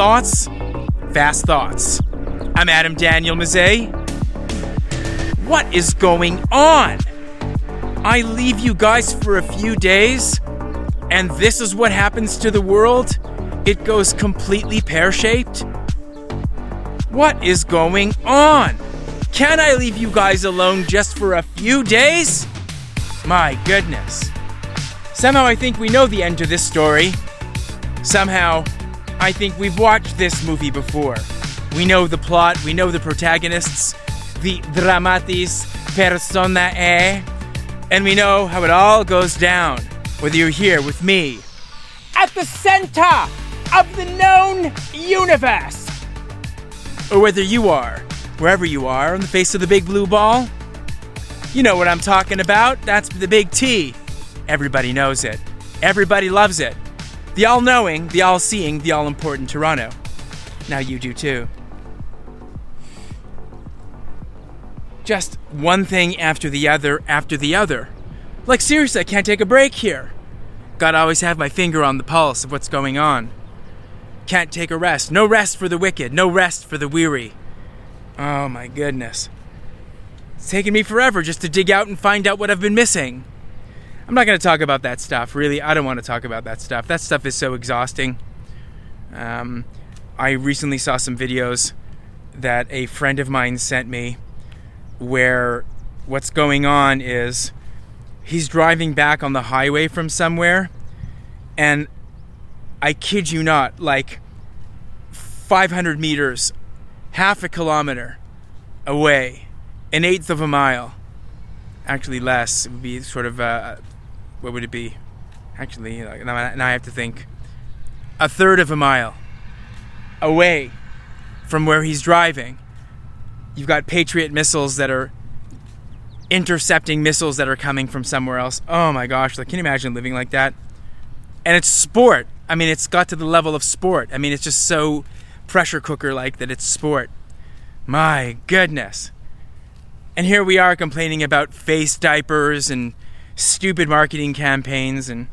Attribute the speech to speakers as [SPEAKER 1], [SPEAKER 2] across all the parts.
[SPEAKER 1] Thoughts, fast thoughts. I'm Adam Daniel Mezei. What is going on? I leave you guys for a few days, and this is what happens to the world? It goes completely pear shaped? What is going on? Can I leave you guys alone just for a few days? My goodness. Somehow I think we know the end to this story. Somehow I think we've watched this movie before. We know the plot, we know the protagonists, the dramatis personae, and we know how it all goes down. Whether you're here with me at the center of the known universe, or whether you are wherever you are on the face of the big blue ball. You know what I'm talking about. That's the big T. Everybody knows it. Everybody loves it. The all knowing, the all seeing, the all important Toronto. Now you do too. Just one thing after the other after the other. Like, seriously, I can't take a break here. Gotta always have my finger on the pulse of what's going on. Can't take a rest. No rest for the wicked. No rest for the weary. Oh my goodness. It's taken me forever just to dig out and find out what I've been missing. I'm not going to talk about that stuff, really. I don't want to talk about that stuff. That stuff is so exhausting. Um, I recently saw some videos that a friend of mine sent me where what's going on is he's driving back on the highway from somewhere, and I kid you not, like 500 meters, half a kilometer away, an eighth of a mile, actually less, it would be sort of, uh, what would it be? Actually, now I have to think. A third of a mile away from where he's driving, you've got Patriot missiles that are intercepting missiles that are coming from somewhere else. Oh my gosh, like can you imagine living like that? And it's sport. I mean, it's got to the level of sport. I mean, it's just so pressure cooker like that it's sport. My goodness. And here we are complaining about face diapers and stupid marketing campaigns and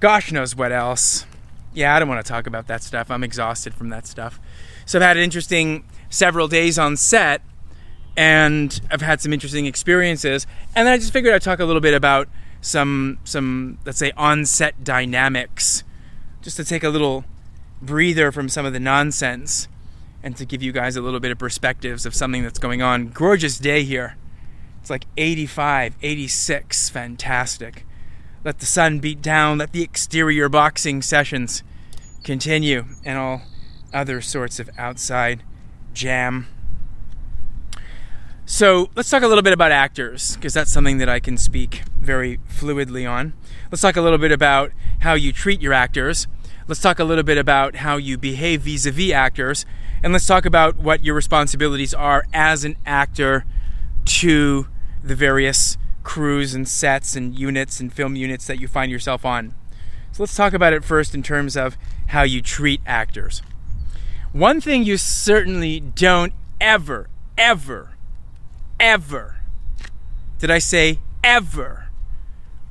[SPEAKER 1] gosh knows what else. Yeah, I don't want to talk about that stuff. I'm exhausted from that stuff. So I've had an interesting several days on set and I've had some interesting experiences. And then I just figured I'd talk a little bit about some some let's say on-set dynamics just to take a little breather from some of the nonsense and to give you guys a little bit of perspectives of something that's going on. Gorgeous day here. It's like 85, 86, fantastic. Let the sun beat down, let the exterior boxing sessions continue, and all other sorts of outside jam. So let's talk a little bit about actors, because that's something that I can speak very fluidly on. Let's talk a little bit about how you treat your actors. Let's talk a little bit about how you behave vis a vis actors. And let's talk about what your responsibilities are as an actor to the various crews and sets and units and film units that you find yourself on. So let's talk about it first in terms of how you treat actors. One thing you certainly don't ever, ever, ever, did I say ever,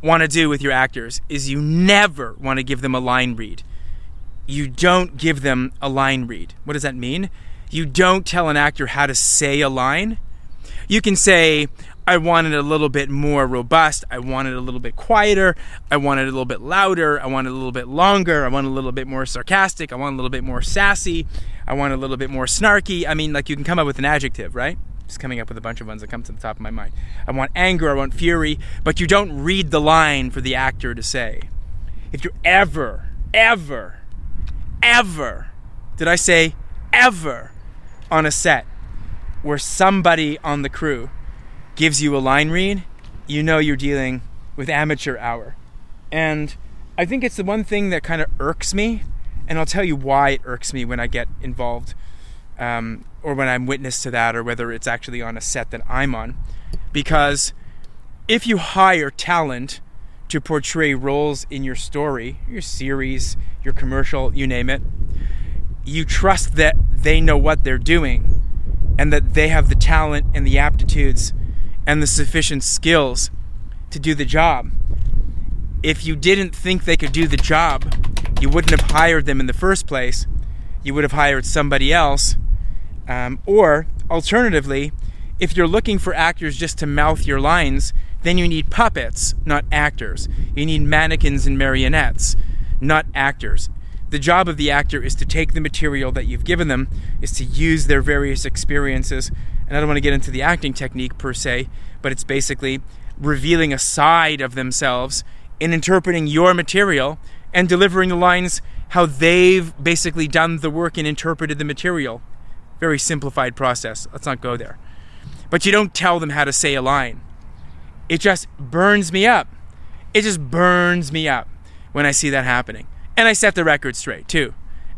[SPEAKER 1] want to do with your actors is you never want to give them a line read. You don't give them a line read. What does that mean? You don't tell an actor how to say a line. You can say, I want it a little bit more robust. I want it a little bit quieter. I want it a little bit louder. I want it a little bit longer. I want a little bit more sarcastic. I want a little bit more sassy. I want a little bit more snarky. I mean, like you can come up with an adjective, right? Just coming up with a bunch of ones that come to the top of my mind. I want anger, I want fury, but you don't read the line for the actor to say. If you're ever, ever, ever, did I say ever, on a set where somebody on the crew gives you a line read, you know you're dealing with amateur hour. And I think it's the one thing that kind of irks me, and I'll tell you why it irks me when I get involved um, or when I'm witness to that, or whether it's actually on a set that I'm on. Because if you hire talent to portray roles in your story, your series, your commercial, you name it, you trust that they know what they're doing and that they have the talent and the aptitudes and the sufficient skills to do the job. If you didn't think they could do the job, you wouldn't have hired them in the first place you would have hired somebody else. Um, or alternatively, if you're looking for actors just to mouth your lines, then you need puppets, not actors. You need mannequins and marionettes, not actors. The job of the actor is to take the material that you've given them, is to use their various experiences. And I don't want to get into the acting technique per se, but it's basically revealing a side of themselves in interpreting your material and delivering the lines how they've basically done the work and interpreted the material. Very simplified process. Let's not go there. But you don't tell them how to say a line. It just burns me up. It just burns me up when I see that happening. And I set the record straight too.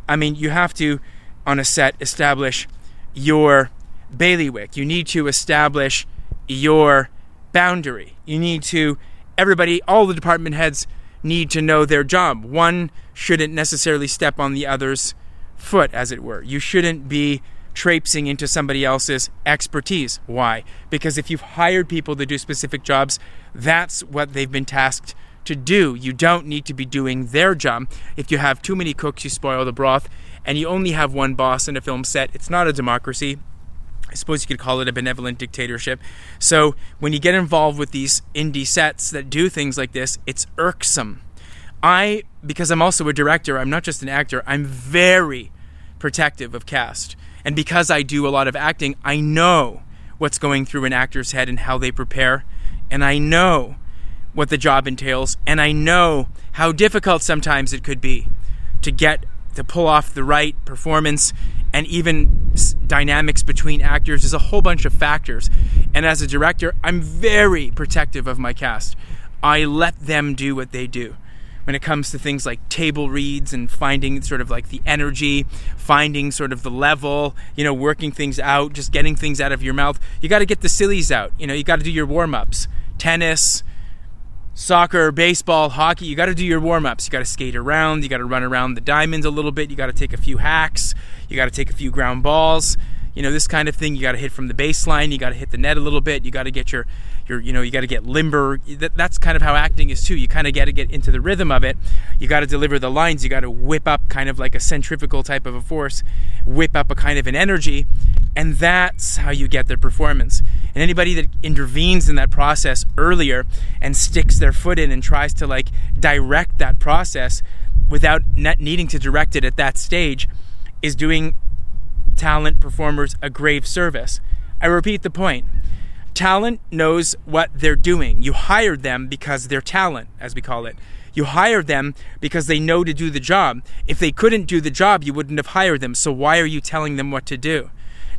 [SPEAKER 1] I mean, you have to, on a set, establish your bailiwick. You need to establish your boundary. You need to, everybody, all the department heads need to know their job. One shouldn't necessarily step on the other's foot, as it were. You shouldn't be traipsing into somebody else's expertise. Why? Because if you've hired people to do specific jobs, that's what they've been tasked to do. You don't need to be doing their job. If you have too many cooks, you spoil the broth, and you only have one boss in a film set, it's not a democracy. I suppose you could call it a benevolent dictatorship. So when you get involved with these indie sets that do things like this, it's irksome. I, because I'm also a director, I'm not just an actor, I'm very protective of cast. And because I do a lot of acting, I know what's going through an actor's head and how they prepare. And I know what the job entails, and I know how difficult sometimes it could be to get to pull off the right performance and even dynamics between actors is a whole bunch of factors. And as a director, I'm very protective of my cast. I let them do what they do when it comes to things like table reads and finding sort of like the energy, finding sort of the level, you know, working things out, just getting things out of your mouth. You got to get the sillies out. You know, you got to do your warm ups. Tennis, soccer, baseball, hockey, you got to do your warm ups. You got to skate around. You got to run around the diamonds a little bit. You got to take a few hacks. You got to take a few ground balls. You know, this kind of thing. You got to hit from the baseline. You got to hit the net a little bit. You got to get your, your, you know, you got to get limber. that's kind of how acting is too. You kind of got to get into the rhythm of it. You got to deliver the lines. You got to whip up kind of like a centrifugal type of a force, whip up a kind of an energy, and that's how you get their performance. And anybody that intervenes in that process earlier and sticks their foot in and tries to like direct that process without needing to direct it at that stage is doing talent performers a grave service. I repeat the point. Talent knows what they're doing. You hired them because they're talent, as we call it. You hired them because they know to do the job. If they couldn't do the job, you wouldn't have hired them. So why are you telling them what to do?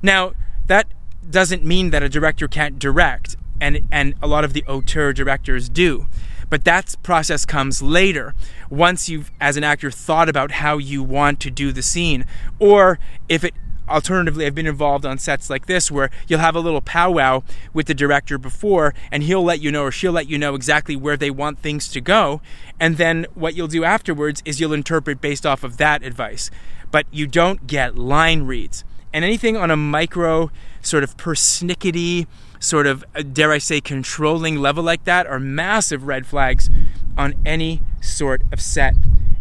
[SPEAKER 1] Now, that doesn't mean that a director can't direct, and and a lot of the auteur directors do. But that process comes later, once you've, as an actor, thought about how you want to do the scene, or if it alternatively i've been involved on sets like this where you'll have a little powwow with the director before and he'll let you know or she'll let you know exactly where they want things to go. And then what you'll do afterwards is you'll interpret based off of that advice. But you don't get line reads and anything on a micro sort of persnickety, sort of, uh, dare I say, controlling level like that are massive red flags on any sort of set.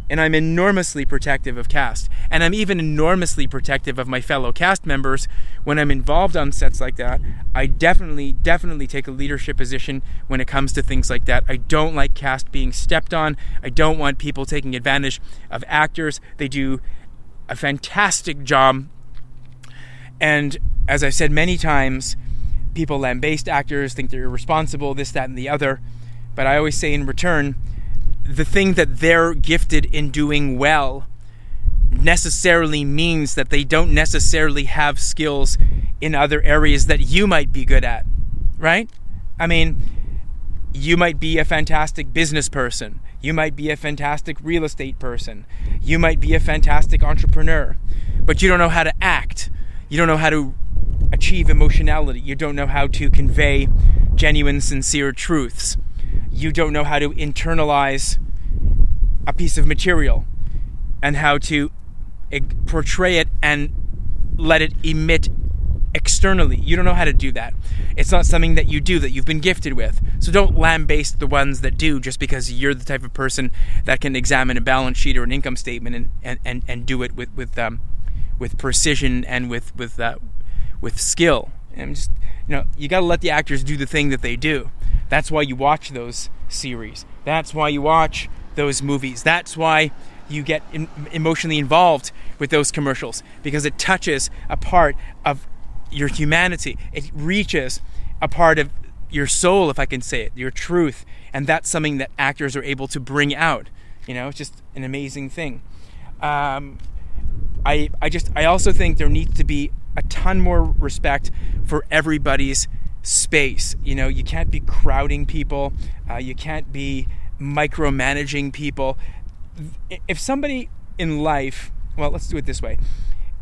[SPEAKER 1] And I'm enormously protective of cast. And I'm even enormously protective of my fellow cast members when I'm involved on sets like that. I definitely, definitely take a leadership position when it comes to things like that. I don't like cast being stepped on. I don't want people taking advantage of actors. They do a fantastic job and as I've said many times, people lambaste actors, think they're irresponsible, this, that, and the other. But I always say in return, the thing that they're gifted in doing well necessarily means that they don't necessarily have skills in other areas that you might be good at, right? I mean, you might be a fantastic business person. You might be a fantastic real estate person. You might be a fantastic entrepreneur, but you don't know how to act you don't know how to achieve emotionality. You don't know how to convey genuine, sincere truths. You don't know how to internalize a piece of material and how to portray it and let it emit externally. You don't know how to do that. It's not something that you do that you've been gifted with. So don't lambaste the ones that do just because you're the type of person that can examine a balance sheet or an income statement and, and, and, and do it with, with um, with precision and with with uh, with skill. And just you know, you got to let the actors do the thing that they do. That's why you watch those series. That's why you watch those movies. That's why you get in, emotionally involved with those commercials because it touches a part of your humanity. It reaches a part of your soul, if I can say it, your truth, and that's something that actors are able to bring out. You know, it's just an amazing thing. Um, I I just I also think there needs to be a ton more respect for everybody's space. You know, you can't be crowding people. Uh, you can't be micromanaging people. If somebody in life, well, let's do it this way.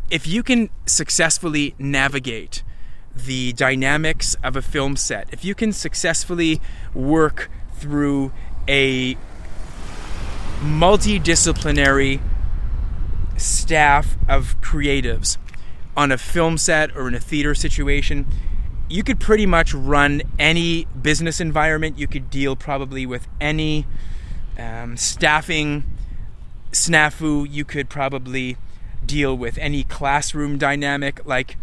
[SPEAKER 1] If you can successfully navigate the dynamics of a film set, if you can successfully work through a multidisciplinary staff of creatives on a film set or in a theater situation, you could pretty much run any business environment. You could deal probably with any um, staffing snafu. You could probably deal with any classroom dynamic. Like,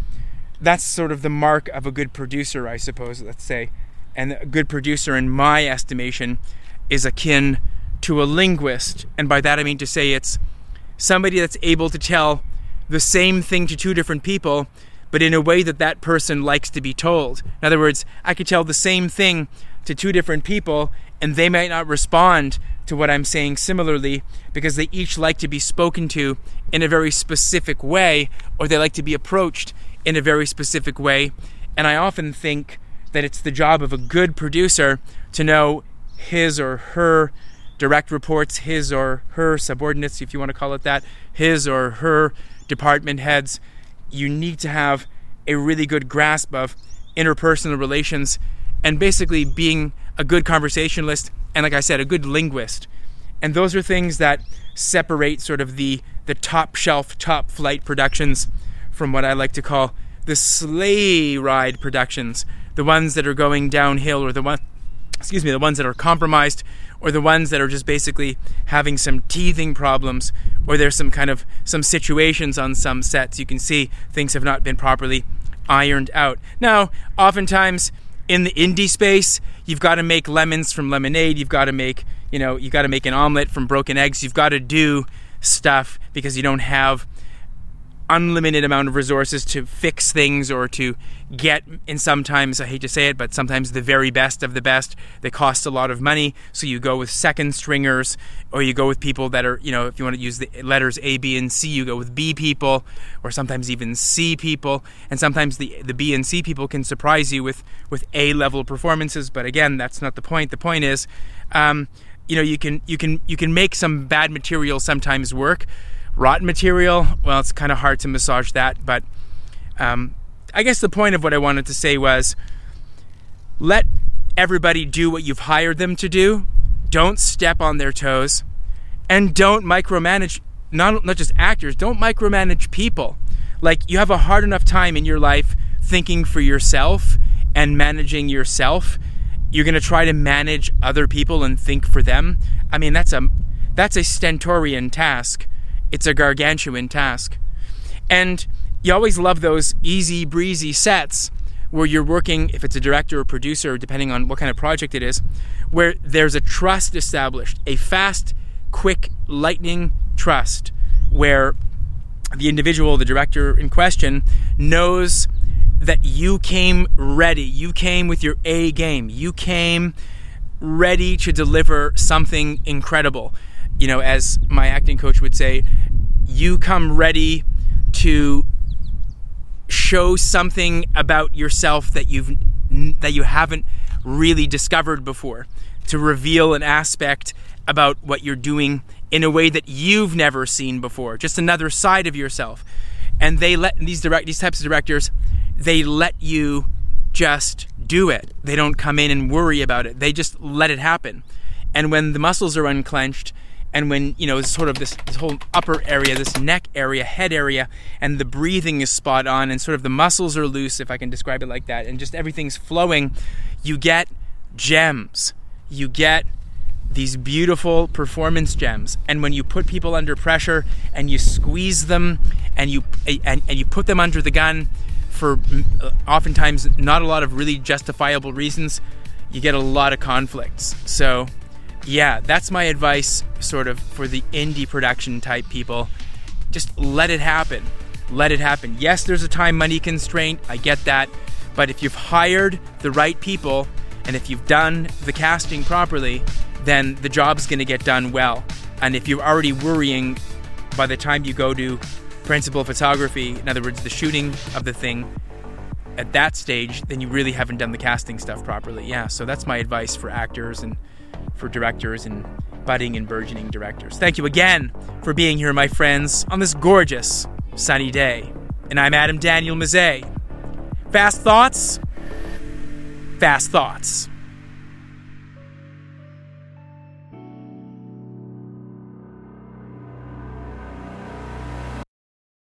[SPEAKER 1] that's sort of the mark of a good producer, I suppose, let's say. And a good producer, in my estimation, is akin to a linguist. And by that I mean to say it's somebody that's able to tell the same thing to two different people but in a way that that person likes to be told. In other words, I could tell the same thing to two different people and they might not respond to what I'm saying similarly because they each like to be spoken to in a very specific way or they like to be approached in a very specific way. And I often think that it's the job of a good producer to know his or her direct reports, his or her subordinates, if you want to call it that, his or her department heads, you need to have a really good grasp of interpersonal relations and basically being a good conversationalist and like I said a good linguist. And those are things that separate sort of the the top shelf top flight productions from what I like to call the sleigh ride productions, the ones that are going downhill or the one excuse me, the ones that are compromised or the ones that are just basically having some teething problems or there's some kind of some situations on some sets you can see things have not been properly ironed out. Now oftentimes in the indie space you've got to make lemons from lemonade you've got to make you know you've got to make an omelet from broken eggs you've got to do stuff because you don't have unlimited amount of resources to fix things or to get and sometimes I hate to say it but sometimes the very best of the best they cost a lot of money. So you go with second stringers or you go with people that are you know if you want to use the letters A B and C you go with B people or sometimes even C people. And sometimes the the B and C people can surprise you with with A level performances but again that's not the point. The point is um, you know you can you can you can make some bad material sometimes work. Rotten material, well, it's kind of hard to massage that. But um, I guess the point of what I wanted to say was let everybody do what you've hired them to do. Don't step on their toes. And don't micromanage, not, not just actors, don't micromanage people. Like, you have a hard enough time in your life thinking for yourself and managing yourself. You're going to try to manage other people and think for them. I mean, that's a that's a stentorian task it's a gargantuan task. And you always love those easy breezy sets where you're working, if it's a director or producer, depending on what kind of project it is, where there's a trust established, a fast, quick, lightning trust, where the individual, the director in question, knows that you came ready. You came with your A game. You came ready to deliver something incredible you know, as my acting coach would say, you come ready to show something about yourself that you've that you haven't really discovered before to reveal an aspect about what you're doing in a way that you've never seen before. Just another side of yourself. And they let these direct these types of directors they let you just do it. They don't come in and worry about it. They just let it happen. And when the muscles are unclenched and when you know sort of this, this whole upper area this neck area head area and the breathing is spot on and sort of the muscles are loose if i can describe it like that and just everything's flowing you get gems you get these beautiful performance gems. And when you put people under pressure and you squeeze them and you and, and you put them under the gun for uh, oftentimes not a lot of really justifiable reasons, you get a lot of conflicts. So, yeah, that's my advice sort of for the indie production type people. Just let it happen. Let it happen. Yes, there's a time money constraint. I get that. But if you've hired the right people and if you've done the casting properly, then the job's going to get done well. And if you're already worrying by the time you go to principal photography, in other words, the shooting of the thing, at that stage, then you really haven't done the casting stuff properly. Yeah, so that's my advice for actors and for directors and budding and burgeoning directors. Thank you again for being here, my friends, on this gorgeous sunny day. And I'm Adam Daniel Mezei. Fast thoughts? Fast thoughts.